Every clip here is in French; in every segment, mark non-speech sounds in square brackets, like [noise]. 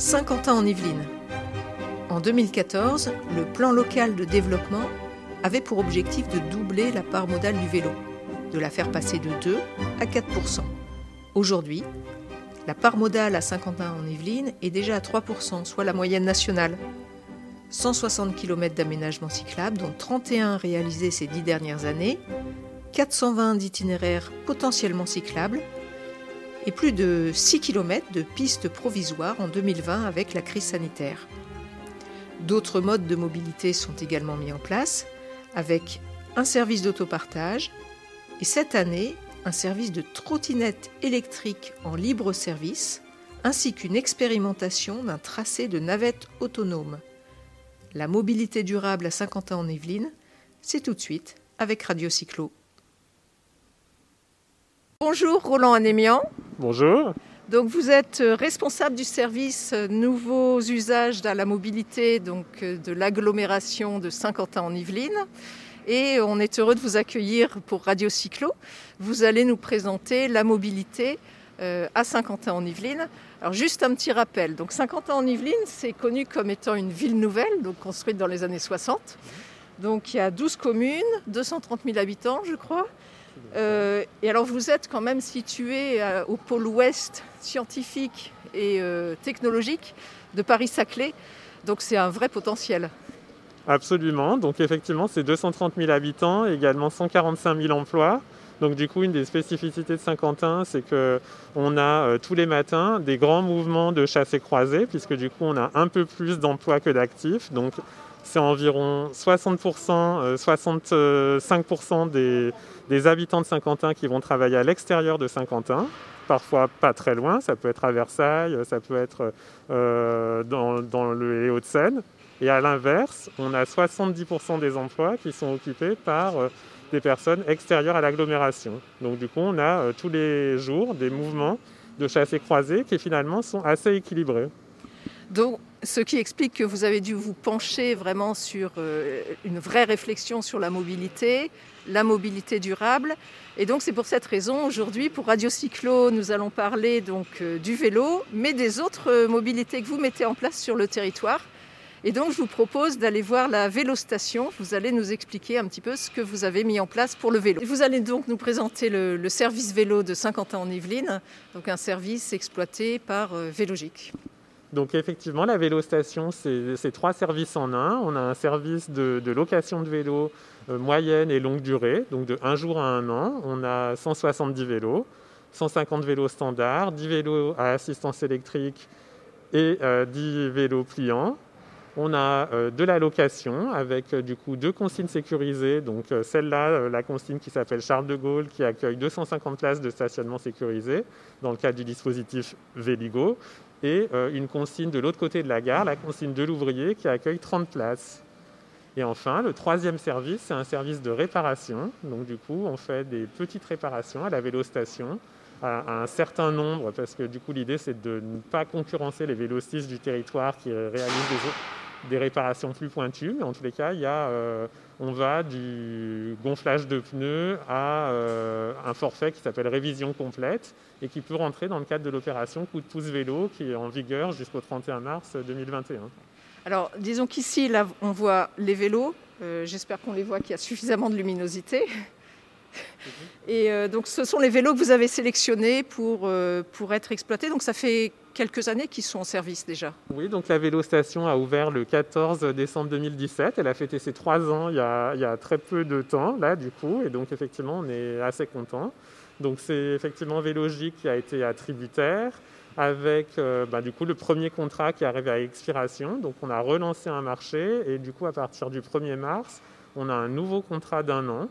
Saint-Quentin en Yvelines. En 2014, le plan local de développement avait pour objectif de doubler la part modale du vélo, de la faire passer de 2 à 4% Aujourd'hui, la part modale à Saint-Quentin en Yvelines est déjà à 3% soit la moyenne nationale. 160 km d'aménagement cyclable, dont 31 réalisés ces dix dernières années, 420 d'itinéraires potentiellement cyclables et plus de 6 km de pistes provisoires en 2020 avec la crise sanitaire. D'autres modes de mobilité sont également mis en place avec un service d'autopartage et cette année un service de trottinette électrique en libre service ainsi qu'une expérimentation d'un tracé de navette autonome. La mobilité durable à Saint-Quentin en Yvelines, c'est tout de suite avec Radio Cyclo. Bonjour Roland Anémian. Bonjour. Donc vous êtes euh, responsable du service euh, nouveaux usages dans la mobilité donc euh, de l'agglomération de Saint-Quentin en Yvelines et on est heureux de vous accueillir pour Radio Cyclo. Vous allez nous présenter la mobilité à Saint-Quentin en Yvelines. Alors juste un petit rappel. Donc Saint-Quentin en Yvelines, c'est connu comme étant une ville nouvelle, donc construite dans les années 60. Donc il y a 12 communes, 230 000 habitants, je crois. Euh, et alors vous êtes quand même situé euh, au pôle ouest scientifique et euh, technologique de Paris-Saclay, donc c'est un vrai potentiel. Absolument, donc effectivement c'est 230 000 habitants, également 145 000 emplois. Donc du coup, une des spécificités de Saint-Quentin, c'est qu'on a tous les matins des grands mouvements de chasse et croisée, puisque du coup, on a un peu plus d'emplois que d'actifs. Donc c'est environ 60%, 65% des, des habitants de Saint-Quentin qui vont travailler à l'extérieur de Saint-Quentin, parfois pas très loin, ça peut être à Versailles, ça peut être euh, dans, les Hauts-de-Seine. Et à l'inverse, on a 70% des emplois qui sont occupés par euh, des personnes extérieures à l'agglomération. Donc du coup, on a euh, tous les jours des mouvements de chassés croisés qui finalement sont assez équilibrés. Donc, ce qui explique que vous avez dû vous pencher vraiment sur une vraie réflexion sur la mobilité, la mobilité durable. Et donc c'est pour cette raison aujourd'hui pour Radio Cyclo, nous allons parler donc euh, du vélo, mais des autres euh, mobilités que vous mettez en place sur le territoire. Et donc je vous propose d'aller voir la vélostation. Vous allez nous expliquer un petit peu ce que vous avez mis en place pour le vélo. Vous allez donc nous présenter le, service vélo de Saint-Quentin en Yvelines, donc un service exploité par euh, Vélogique. Donc effectivement, la vélostation, c'est trois services en un. On a un service de, location de vélo euh, moyenne et longue durée, donc de un jour à un an. On a 170 vélos, 150 vélos standards, 10 vélos à assistance électrique et 10 euh, vélos pliants. On a euh, de la location avec du coup deux consignes sécurisées. Donc celle-là, la consigne qui s'appelle Charles de Gaulle, qui accueille 250 places de stationnement sécurisé dans le cadre du dispositif Véligo et euh, une consigne de l'autre côté de la gare, la consigne de l'ouvrier qui accueille 30 places. Et enfin, le troisième service, c'est un service de réparation. Donc du coup, on fait des petites réparations à la vélostation à, un certain nombre, parce que du coup, l'idée, c'est de ne pas concurrencer les vélocistes du territoire qui réalisent des, réparations plus pointues. Mais en tous les cas, il y a, euh, on va du gonflage de pneus à euh, un forfait qui s'appelle révision complète et qui peut rentrer dans le cadre de l'opération coup de pouce vélo qui est en vigueur jusqu'au 31 mars 2021. Alors disons qu'ici, là, on voit les vélos. Euh, j'espère qu'on les voit, qu'il y a suffisamment de luminosité. Et euh, donc ce sont les vélos que vous avez sélectionnés pour, pour être exploités. Donc ça fait quelques années qu'ils sont en service déjà. Oui, donc la vélostation a ouvert le 14 décembre 2017. Elle a fêté ses trois ans il y a, très peu de temps, là, du coup. Et donc effectivement, on est assez content. Donc c'est effectivement Vélogique qui a été attributaire avec euh, bah, du coup le premier contrat qui est arrivé à expiration. Donc on a relancé un marché et du coup à partir du 1er mars, on a un nouveau contrat d'un an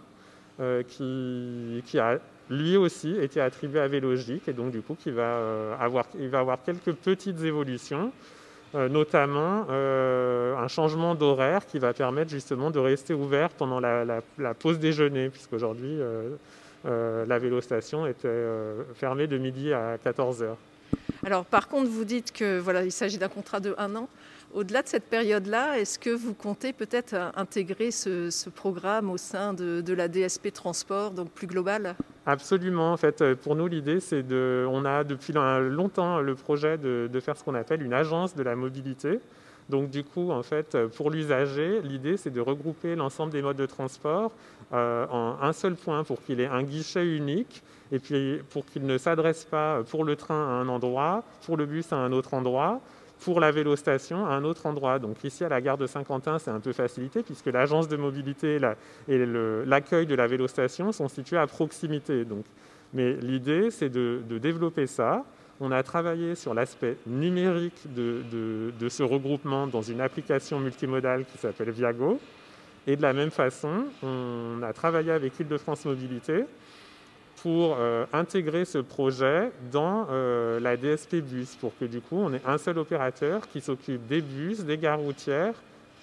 euh, qui, a lui aussi été attribué à Vélogique et donc du coup qui va, euh, avoir, il va avoir quelques petites évolutions. notamment un changement d'horaire qui va permettre justement de rester ouvert pendant la, pause déjeuner, puisqu'aujourd'hui, euh, la vélostation était euh, fermée de midi à 14 h Alors par contre, vous dites que voilà, il s'agit d'un contrat de un an. Au-delà de cette période-là, est-ce que vous comptez peut-être intégrer ce, programme au sein de, la DSP Transport, donc plus global? Absolument. En fait, pour nous, l'idée, c'est de. On a depuis longtemps le projet de, faire ce qu'on appelle une agence de la mobilité. Donc, du coup, en fait, pour l'usager, l'idée, c'est de regrouper l'ensemble des modes de transport euh, en un seul point pour qu'il ait un guichet unique et puis pour qu'il ne s'adresse pas pour le train à un endroit, pour le bus à un autre endroit, pour la vélostation à un autre endroit. Donc ici, à la gare de Saint-Quentin, c'est un peu facilité puisque l'agence de mobilité et l'accueil de la vélostation sont situés à proximité. Donc. Mais l'idée, c'est de, développer ça. On a travaillé sur l'aspect numérique de, ce regroupement dans une application multimodale qui s'appelle Viago. Et de la même façon, on a travaillé avec Île-de-France Mobilité pour euh, intégrer ce projet dans euh, la DSP Bus, pour que du coup, on ait un seul opérateur qui s'occupe des bus, des gares routières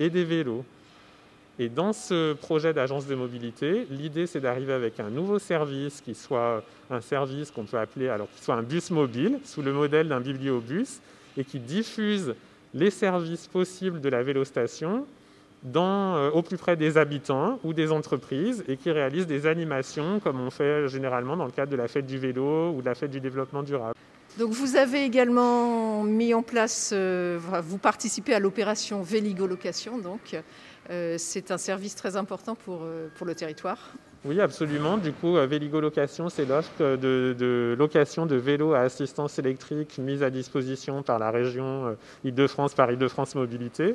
et des vélos. Et dans ce projet d'agence de mobilité, l'idée c'est d'arriver avec un nouveau service qui soit un service qu'on peut appeler alors qui soit un bus mobile sous le modèle d'un bibliobus et qui diffuse les services possibles de la vélostation euh, au plus près des habitants ou des entreprises et qui réalisent des animations comme on fait généralement dans le cadre de la fête du vélo ou de la fête du développement durable. Donc vous avez également mis en place, euh, vous participez à l'opération Véligo Location, donc euh, c'est un service très important pour, pour le territoire. Oui, absolument. Du coup, Véligo Location, c'est l'offre de, de, location de vélos à assistance électrique mise à disposition par la région Île-de-France, par Île-de-France Mobilité.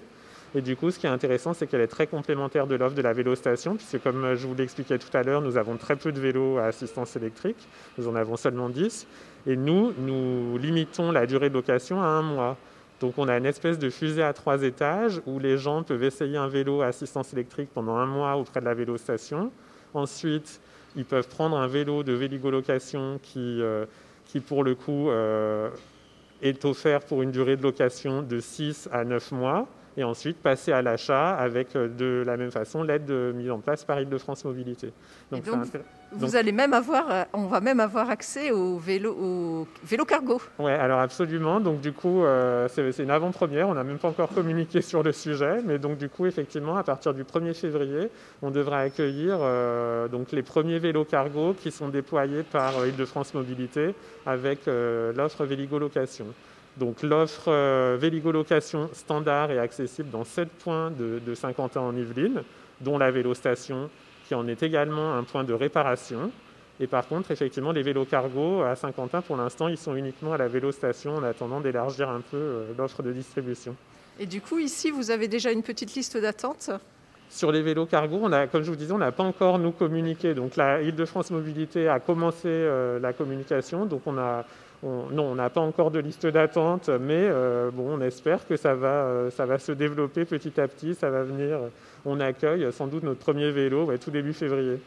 Et du coup, ce qui est intéressant, c'est qu'elle est très complémentaire de l'offre de la vélostation, puisque comme je vous l'expliquais tout à l'heure, nous avons très peu de vélos à assistance électrique. Nous en avons seulement 10. Et nous, nous limitons la durée de location à un mois. Donc on a une espèce de fusée à trois étages où les gens peuvent essayer un vélo à assistance électrique pendant un mois auprès de la vélostation. Ensuite, ils peuvent prendre un vélo de Véligolocation qui, euh, pour le coup, euh, est offert pour une durée de location de 6 à 9 mois et ensuite passer à l'achat avec euh, de la même façon l'aide mise en place par Île-de-France Mobilité. Donc, vous allez même avoir, euh, on va même avoir accès au vélo, au vélo cargo. Oui, alors absolument. Donc du coup, euh, c'est une avant-première. On n'a même pas encore communiqué [laughs] sur le sujet, mais donc du coup, effectivement, à partir du 1er février, on devra accueillir donc les premiers vélos cargo qui sont déployés par Île-de-France Mobilité avec l'offre Véligo Location. Donc l'offre euh, Véligo-location standard est accessible dans 7 points de, Saint-Quentin en Yvelines, dont la vélostation, qui en est également un point de réparation. Et par contre, effectivement, les vélos cargo à Saint-Quentin, pour l'instant, ils sont uniquement à la vélostation en attendant d'élargir un peu euh, l'offre de distribution. Et du coup, ici, vous avez déjà une petite liste d'attente? Sur les vélos cargo, on a, comme je vous disais, on n'a pas encore nous communiqué. Donc la Île-de-France Mobilité a commencé euh, la communication. Donc on a, non, on n'a pas encore de liste d'attente, mais euh, bon, on espère que ça va, euh, ça va se développer petit à petit. Ça va venir. On accueille sans doute notre premier vélo tout début février.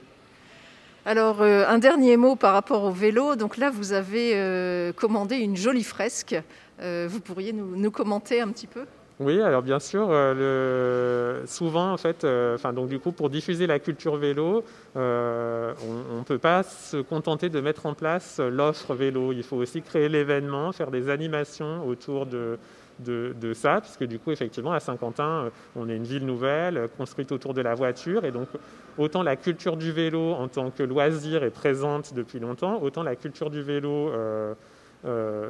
Alors, un dernier mot par rapport au vélo. Donc là, vous avez commandé une jolie fresque. vous pourriez nous commenter un petit peu? Oui, alors bien sûr, euh, souvent en fait, euh, donc du coup pour diffuser la culture vélo, euh, on ne peut pas se contenter de mettre en place l'offre vélo. Il faut aussi créer l'événement, faire des animations autour de, de, ça, puisque du coup effectivement à Saint-Quentin, on est une ville nouvelle construite autour de la voiture, et donc autant la culture du vélo en tant que loisir est présente depuis longtemps, autant la culture du vélo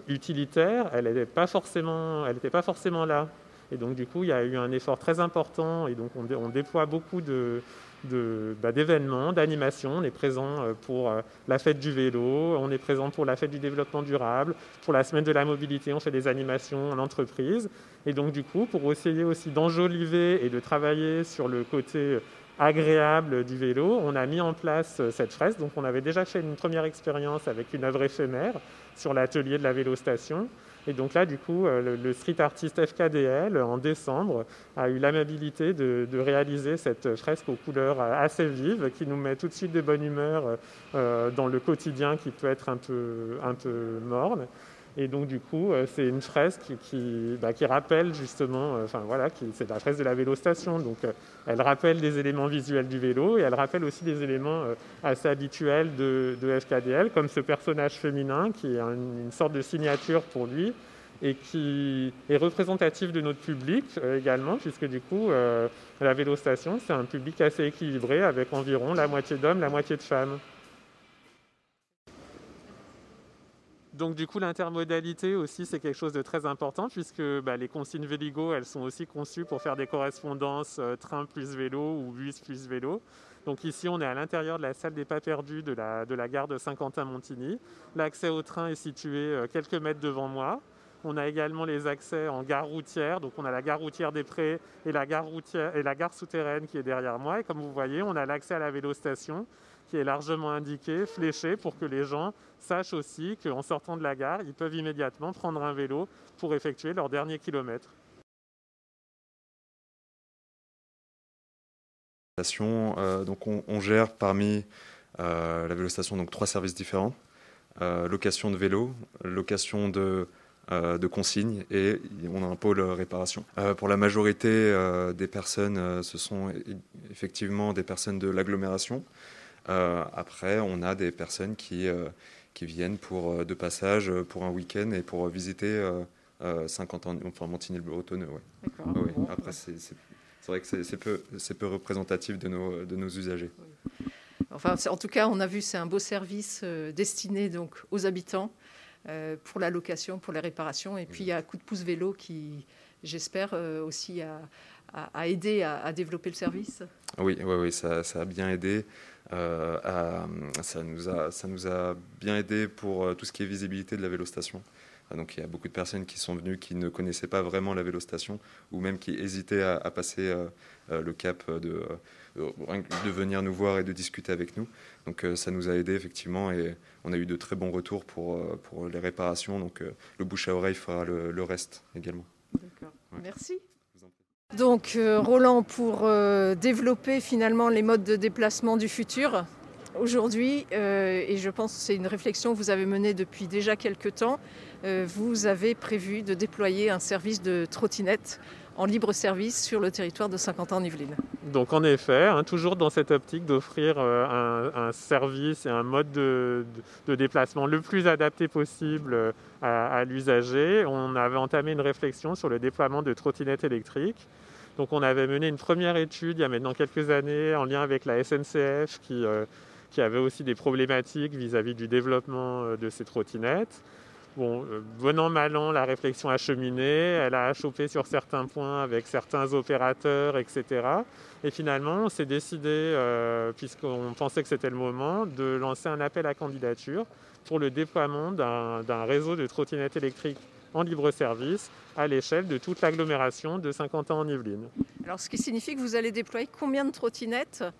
utilitaire, elle n'était pas pas forcément là. Et donc, du coup, il y a eu un effort très important et donc on, déploie beaucoup bah, d'événements, d'animations. On est présent euh, pour euh, la fête du vélo, on est présent pour la fête du développement durable, pour la semaine de la mobilité, on fait des animations en entreprise. Et donc, du coup, pour essayer aussi d'enjoliver et de travailler sur le côté agréable du vélo, on a mis en place euh, cette fresque. Donc, on avait déjà fait une première expérience avec une œuvre éphémère sur l'atelier de la vélostation. Et donc là, du coup, euh, le, street artiste FKDL, en décembre, a eu l'amabilité de, réaliser cette fresque aux couleurs assez vives qui nous met tout de suite de bonne humeur euh, dans le quotidien qui peut être un peu, un peu morne. Et donc, du coup, euh, c'est une fresque qui, bah, qui rappelle justement, enfin voilà, c'est la fresque de la vélostation. Donc, elle rappelle des éléments visuels du vélo et elle rappelle aussi des éléments assez habituels de, FKDL, comme ce personnage féminin qui est une sorte de signature pour lui et qui est représentatif de notre public également, puisque du coup, la vélostation, c'est un public assez équilibré avec environ la moitié d'hommes, la moitié de femmes. Donc du coup, l'intermodalité aussi, c'est quelque chose de très important puisque bah, les consignes Véligo, elles sont aussi conçues pour faire des correspondances euh, train plus vélo ou bus plus vélo. Donc ici, on est à l'intérieur de la salle des pas perdus de la, gare de Saint-Quentin-Montigny. L'accès au train est situé euh, quelques mètres devant moi. On a également les accès en gare routière. Donc on a la gare routière des Prés et la gare, routière, et la gare souterraine qui est derrière moi. Et comme vous voyez, on a l'accès à la vélostation qui est largement indiqué, fléché, pour que les gens sachent aussi qu'en sortant de la gare, ils peuvent immédiatement prendre un vélo pour effectuer leur dernier kilomètre. Euh, donc on, gère parmi euh, la vélostation donc trois services différents euh, location de vélo, location de, de consignes et on a un pôle réparation. pour la majorité des personnes, ce sont effectivement des personnes de l'agglomération. Euh, après, on a des personnes qui, euh, qui viennent pour, euh, de passage pour un week-end et pour visiter 50 ans, enfin Montigny-le-Bretonneux. Ouais. Après, c'est vrai que c'est peu, peu, représentatif de nos, de nos usagers. Enfin, en tout cas, on a vu, c'est un beau service destiné donc aux habitants pour la location, pour les réparations. Et puis, il y a Coup de pouce vélo qui, j'espère, aussi a, a, aidé à, développer le service. Oui, oui, oui ça, ça a bien aidé. Euh, ça, nous a, ça nous a bien aidé pour euh, tout ce qui est visibilité de la vélostation. Ah, donc il y a beaucoup de personnes qui sont venues qui ne connaissaient pas vraiment la vélostation ou même qui hésitaient à, passer euh, le cap de, de venir nous voir et de discuter avec nous. Donc ça nous a aidé effectivement et on a eu de très bons retours pour, pour les réparations. Donc le bouche à oreille fera le, reste également. D'accord. Merci. Donc euh, Roland, pour euh, développer finalement les modes de déplacement du futur, aujourd'hui, euh, et je pense que c'est une réflexion que vous avez menée depuis déjà quelques temps, vous avez prévu de déployer un service de trottinette en libre service sur le territoire de Saint-Quentin-en-Yvelines. Donc en effet, hein, toujours dans cette optique d'offrir un, service et un mode de, déplacement le plus adapté possible à l'usager, on avait entamé une réflexion sur le déploiement de trottinettes électriques donc on avait mené une première étude il y a maintenant quelques années en lien avec la SNCF qui, euh, qui avait aussi des problématiques vis-à-vis du développement euh, de ces trottinettes. Bon, euh, bon an, mal an, la réflexion a cheminé, elle a chopé sur certains points avec certains opérateurs, etc. Et finalement, on s'est décidé, puisqu'on pensait que c'était le moment, de lancer un appel à candidature pour le déploiement d'un réseau de trottinettes électriques en libre service à l'échelle de toute l'agglomération de Saint-Quentin-en-Yvelines. Alors, ce qui signifie que vous allez déployer combien de trottinettes euh,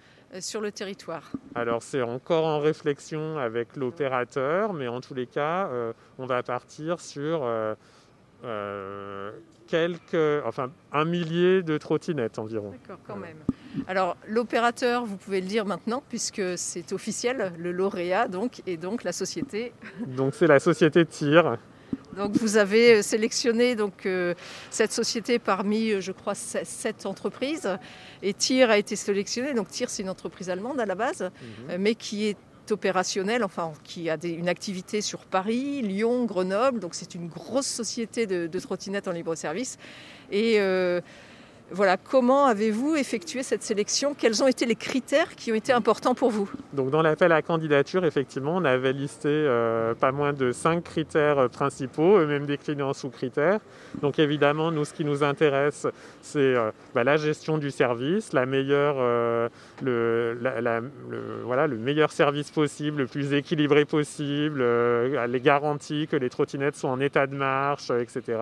sur le territoire Alors, c'est encore en réflexion avec l'opérateur, mais en tous les cas, euh, on va partir sur euh, quelques, enfin, un millier de trottinettes environ. D'accord, quand même. Alors, l'opérateur, vous pouvez le dire maintenant, puisque c'est officiel, le lauréat, donc, et donc la société. Donc, c'est la société TIR. Donc vous avez euh, sélectionné donc, euh, cette société parmi, euh, je crois, sept entreprises. Et TIR a été sélectionné. Donc TIR, c'est une entreprise allemande à la base, mhm. mais qui est opérationnelle, enfin qui a une activité sur Paris, Lyon, Grenoble. Donc c'est une grosse société de, trottinettes en libre service. Et voilà, comment avez-vous effectué cette sélection? Quels ont été les critères qui ont été importants pour vous? Donc dans l'appel à candidature, effectivement, on avait listé euh, pas moins de cinq critères euh, principaux, eux-mêmes déclinés en sous-critères. Donc évidemment, nous, ce qui nous intéresse, c'est euh, bah, la gestion du service, la meilleure, le, voilà, le meilleur service possible, le plus équilibré possible, les garanties que les trottinettes sont en état de marche, etc.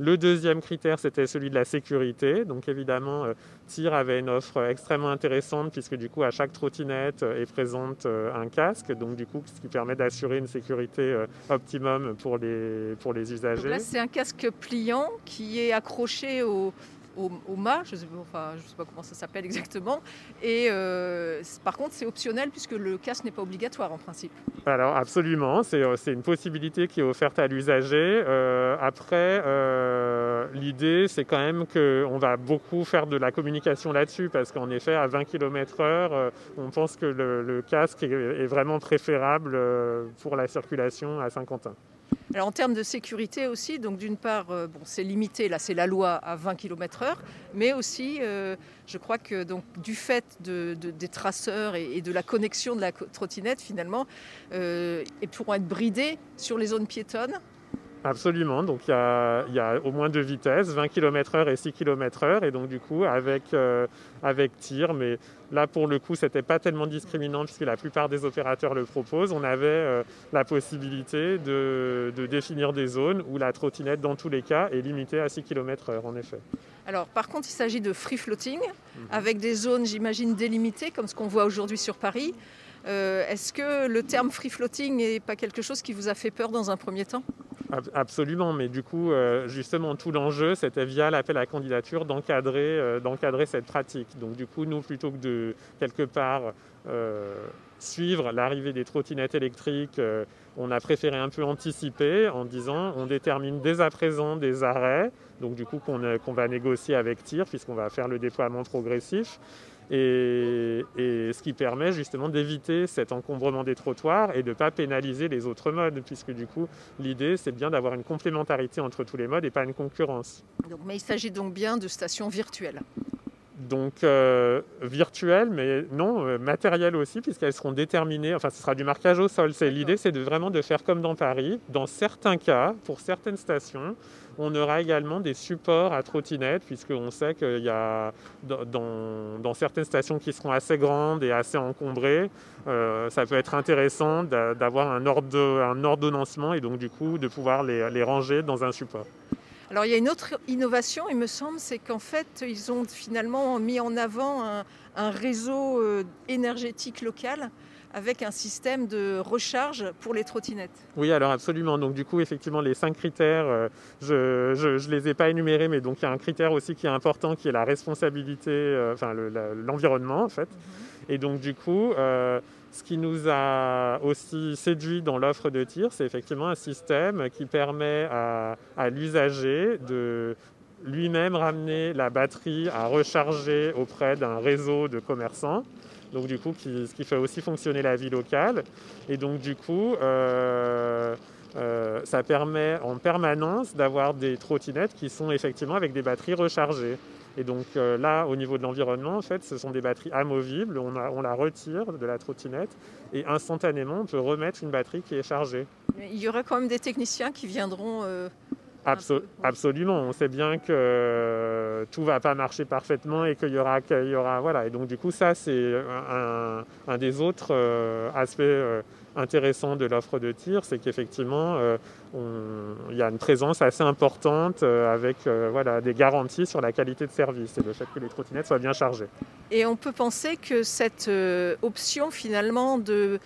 Le deuxième critère, c'était celui de la sécurité. Donc évidemment, euh, TIR avait une offre extrêmement intéressante puisque du coup, à chaque trottinette euh, est présente euh, un casque. Donc du coup, ce qui permet d'assurer une sécurité optimum pour les, pour les usagers. là, c'est un casque pliant qui est accroché au, au, je ne sais, pas comment ça s'appelle exactement. Et euh, par contre, c'est optionnel puisque le casque n'est pas obligatoire en principe. Alors absolument, c'est euh, une possibilité qui est offerte à l'usager. Euh, après, l'idée, c'est quand même qu'on va beaucoup faire de la communication là-dessus parce qu'en effet, à 20 km/h, on pense que le, casque est, est, vraiment préférable pour la circulation à Saint-Quentin. Alors en termes de sécurité aussi, donc d'une part, euh, bon, c'est limité, là c'est la loi à 20 km/h, mais aussi euh, je crois que donc, du fait de, de- des traceurs et, de la connexion de la trottinette finalement, euh, ils pourront être bridés sur les zones piétonnes. Absolument, donc il y a, il y a au moins deux vitesses, 20 km/h et 6 km/h, et donc du coup avec, euh, avec tir, mais là pour le coup c'était pas tellement discriminant puisque la plupart des opérateurs le proposent, on avait euh, la possibilité de, de définir des zones où la trottinette dans tous les cas est limitée à 6 km/h en effet. Alors par contre, il s'agit de free floating avec des zones, j'imagine, délimitées comme ce qu'on voit aujourd'hui sur Paris. Euh, Est-ce que le terme free floating n'est pas quelque chose qui vous a fait peur dans un premier temps? Absolument, mais du coup, euh, justement, tout l'enjeu, c'était via l'appel à candidature d'encadrer euh, d'encadrer cette pratique. Donc, du coup, nous, plutôt que de, quelque part, euh, suivre l'arrivée des trottinettes électriques, on a préféré un peu anticiper en disant on détermine dès à présent des arrêts, donc du coup qu'on va négocier avec TIR, puisqu'on va faire le déploiement progressif. Et, et ce qui permet justement d'éviter cet encombrement des trottoirs et de ne pas pénaliser les autres modes, puisque du coup, l'idée, c'est bien d'avoir une complémentarité entre tous les modes et pas une concurrence. Donc, Mais il s'agit donc bien de stations virtuelles. Donc euh, virtuel, mais non, euh, matériel aussi, puisqu'elles seront déterminées, enfin ce sera du marquage au sol. L'idée, c'est de, vraiment de faire comme dans Paris. Dans certains cas, pour certaines stations, on aura également des supports à trottinettes, puisqu'on sait qu'il y a dans, certaines stations qui seront assez grandes et assez encombrées, euh, ça peut être intéressant d'a- d'avoir un, ordonnancement et donc du coup de pouvoir les- ranger dans un support. Alors il y a une autre innovation, il me semble, c'est qu'en fait, ils ont finalement mis en avant un, un réseau euh, énergétique local avec un système de recharge pour les trottinettes. Oui, alors absolument. Donc du coup, effectivement, les cinq critères, euh, je ne les ai pas énumérés, mais donc il y a un critère aussi qui est important, qui est la responsabilité, euh, enfin le- la- l'environnement en fait. Et donc du coup, euh, ce qui nous a aussi séduit dans l'offre de tir, c'est effectivement un système qui permet à, à l'usager de lui-même ramener la batterie à recharger auprès d'un réseau de commerçants. Donc du coup, ce qui fait aussi fonctionner la vie locale. Et donc du coup, euh, euh, ça permet en permanence d'avoir des trottinettes qui sont effectivement avec des batteries rechargées. Et donc euh, là, au niveau de l'environnement, en fait, ce sont des batteries amovibles. On la retire de la trottinette et instantanément, on peut remettre une batterie qui est chargée. Il y aura quand même des techniciens qui viendront. Absolument. On sait bien que euh, tout va pas marcher parfaitement et qu'il y aura, voilà. Et donc du coup, ça c'est un, des autres euh, aspects euh, intéressants de l'offre de tir, c'est qu'effectivement, euh, il y a une présence assez importante avec voilà des garanties sur la qualité de service et le fait que les trottinettes soient bien chargées. Et on peut penser que cette option finalement de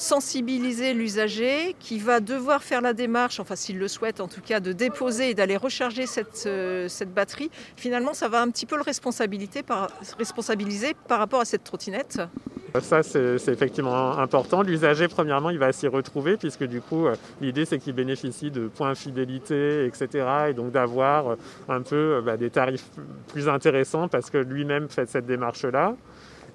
sensibiliser l'usager qui va devoir faire la démarche, enfin s'il le souhaite en tout cas, de déposer et d'aller recharger cette, euh, cette batterie, finalement ça va un petit peu le responsabiliser par, rapport à cette trottinette. Ça, c'est effectivement important. L'usager, premièrement, il va s'y retrouver, puisque du coup, euh, l'idée, c'est qu'il bénéficie de points fidélité, etc. Et donc d'avoir euh, un peu bah, des tarifs plus intéressants parce que lui-même fait cette démarche-là.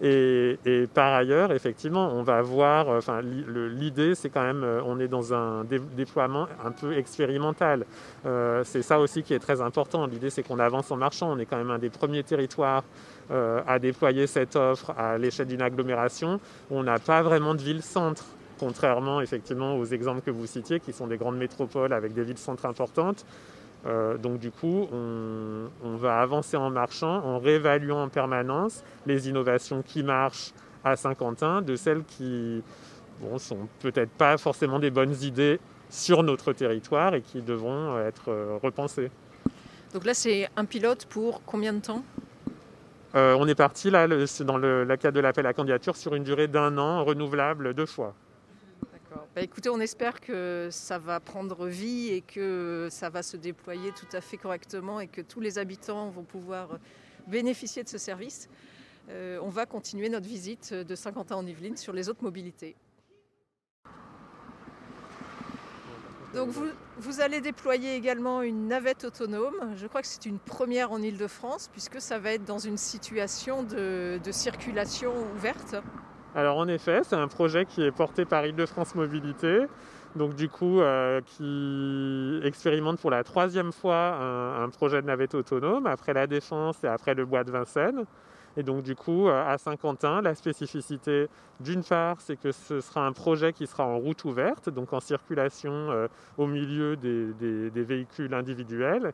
Et, par ailleurs, effectivement, on va voir, euh, enfin, l'idée, c'est quand même, euh, on est dans un dé- déploiement un peu expérimental. Euh, c'est ça aussi qui est très important. L'idée, c'est qu'on avance en marchant. On est quand même un des premiers territoires à déployer cette offre à l'échelle d'une agglomération. On n'a pas vraiment de ville-centre, contrairement effectivement aux exemples que vous citiez, qui sont des grandes métropoles avec des villes-centres importantes. Euh, donc du coup, on, on va avancer en marchant, en réévaluant en permanence les innovations qui marchent à Saint-Quentin de celles qui bon, sont peut-être pas forcément des bonnes idées sur notre territoire et qui devront être euh, repensées. Donc là c'est un pilote pour combien de temps? Euh, on est parti là, le- dans le, la cadre de l'appel à candidature sur une durée d'un an, renouvelable deux fois. Bah, écoutez, on espère que ça va prendre vie et que ça va se déployer tout à fait correctement et que tous les habitants vont pouvoir bénéficier de ce service. Euh, on va continuer notre visite de Saint-Quentin en Yvelines sur les autres mobilités. Donc vous, allez déployer également une navette autonome. Je crois que c'est une première en Ile-de-France puisque ça va être dans une situation de circulation ouverte. Alors en effet, c'est un projet qui est porté par Île-de-France Mobilité. donc du coup, qui expérimente pour la troisième fois un, projet de navette autonome après la Défense et après le bois de Vincennes. Et donc du coup, à Saint-Quentin, la spécificité d'une part, c'est que ce sera un projet qui sera en route ouverte, donc en circulation au milieu des, véhicules individuels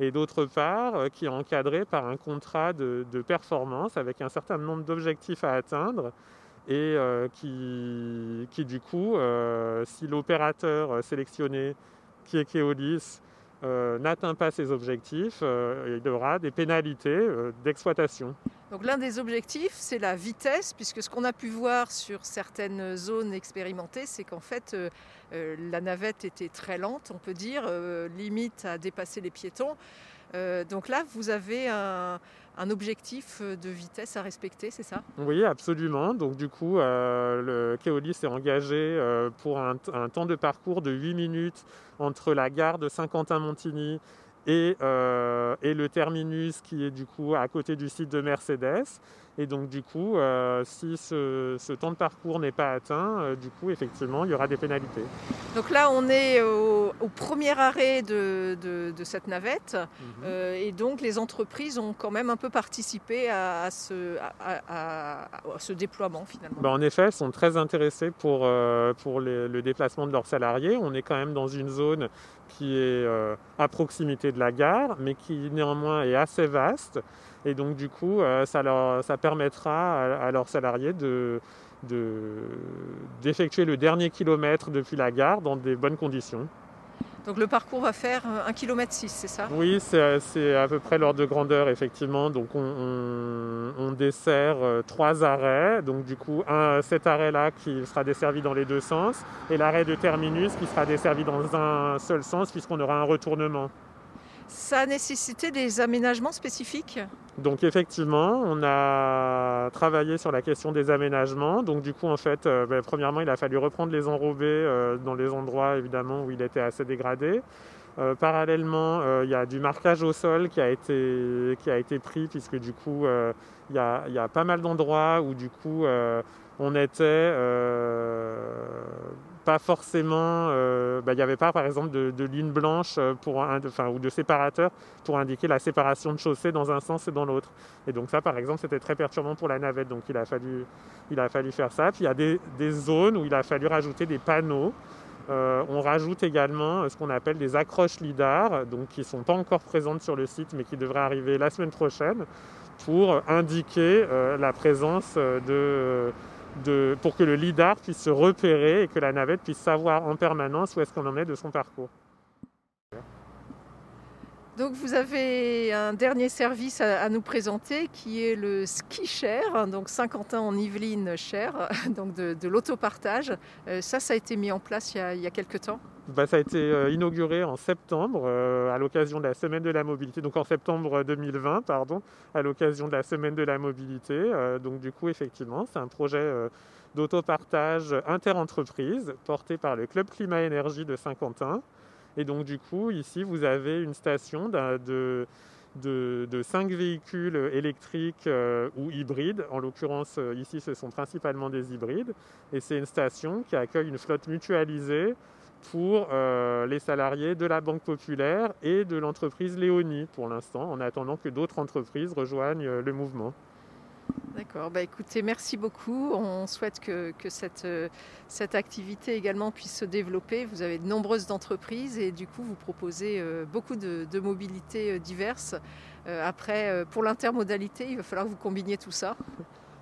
et d'autre part qui est encadré par un contrat de, performance avec un certain nombre d'objectifs à atteindre et euh, qui, du coup, euh, si l'opérateur sélectionné, qui est Keolis, euh, n'atteint pas ses objectifs, il aura des pénalités d'exploitation. Donc l'un des objectifs, c'est la vitesse, puisque ce qu'on a pu voir sur certaines zones expérimentées, c'est qu'en fait, la navette était très lente, on peut dire, limite à dépasser les piétons. Donc là, vous avez un, objectif euh, de vitesse à respecter, c'est ça? Oui, absolument. Donc du coup, euh, le Keolis s'est engagé euh, pour un, temps de parcours de 8 minutes entre la gare de Saint-Quentin-Montigny et, et, le terminus qui est du coup à côté du site de Mercedes. Et donc du coup, euh, si ce, temps de parcours n'est pas atteint, euh, du coup, effectivement, il y aura des pénalités. Donc là, on est au, premier arrêt de, cette navette. Mhm. Euh, et donc les entreprises ont quand même un peu participé à, ce, déploiement finalement. Ben, en effet, elles sont très intéressées pour, pour le déplacement de leurs salariés. On est quand même dans une zone qui est à proximité de la gare, mais qui néanmoins est assez vaste. Et donc, du coup, euh, ça, leur, ça permettra à, leurs salariés de, d'effectuer le dernier kilomètre depuis la gare dans des bonnes conditions. Donc le parcours va faire 1 km, c'est ça? Oui, c'est à peu près l'ordre de grandeur, effectivement. Donc on, dessert euh, trois arrêts. Donc du coup, un, cet arrêt-là qui sera desservi dans les deux sens et l'arrêt de terminus qui sera desservi dans un seul sens puisqu'on aura un retournement. Ça a nécessité des aménagements spécifiques? Donc effectivement, on a travaillé sur la question des aménagements. Donc du coup, en fait, euh, ben, premièrement, il a fallu reprendre les enrobés euh, dans les endroits évidemment où il était assez dégradé. Euh, parallèlement, il y a du marquage au sol qui a été, qui a été pris puisque du coup, il y a, y, a, pas mal d'endroits où du coup, on était pas forcément. Euh, bah, il n'y avait pas, par exemple, de, ligne blanche euh, pour un, ou de séparateur pour indiquer la séparation de chaussée dans un sens et dans l'autre. Et donc, ça, par exemple, c'était très perturbant pour la navette. Donc, il a fallu, il a fallu faire ça. Puis, il y a des, zones où il a fallu rajouter des panneaux. Euh, on rajoute également ce qu'on appelle des accroches LIDAR, donc qui ne sont pas encore présentes sur le site, mais qui devraient arriver la semaine prochaine pour indiquer la présence de pour que le LIDAR puisse se repérer et que la navette puisse savoir en permanence où est-ce qu'on en est de son parcours. Donc vous avez un dernier service à, nous présenter qui est le ski share, donc Saint-Quentin en Yvelines share, [laughs] donc de, l'autopartage. Euh, ça, ça a été mis en place il y a, il temps? Bah, ça a été euh, inauguré en septembre euh, à l'occasion de la semaine de la mobilité, donc en septembre 2020, pardon, à l'occasion de la semaine de la mobilité. Donc du coup, effectivement, c'est un projet d'autopartage interentreprise porté par le Club Climat Énergie de Saint-Quentin. Et donc du coup, ici, vous avez une station de, cinq véhicules électriques ou hybrides. En l'occurrence, ici, ce sont principalement des hybrides. Et c'est une station qui accueille une flotte mutualisée pour euh, les salariés de la Banque Populaire et de l'entreprise Léonie pour l'instant, en attendant que d'autres entreprises rejoignent euh, le mouvement. D'accord, bah écoutez, merci beaucoup. On souhaite que, cette, euh, cette, activité également puisse se développer. Vous avez de nombreuses entreprises et du coup, vous proposez beaucoup de, de mobilités diverses. Après, pour l'intermodalité, il va falloir que vous combiniez tout ça.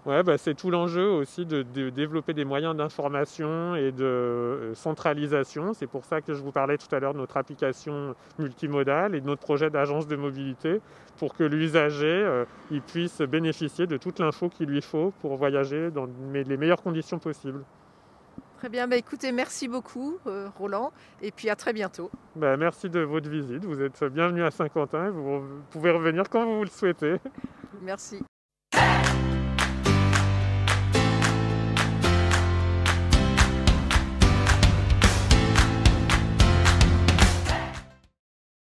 Ouais, bah, c'est tout l'enjeu aussi de, développer des moyens d'information et de euh, centralisation. C'est pour ça que je vous parlais tout à l'heure de notre application multimodale et de notre projet d'agence de mobilité pour que l'usager euh, puisse bénéficier de toute l'info qu'il lui faut pour voyager dans les meilleures conditions possibles. Très bien, bah, écoutez, merci beaucoup euh, Roland et puis à très bientôt. Bah, merci de votre visite, vous êtes bienvenu à Saint-Quentin, vous pouvez revenir quand vous le souhaitez. Merci.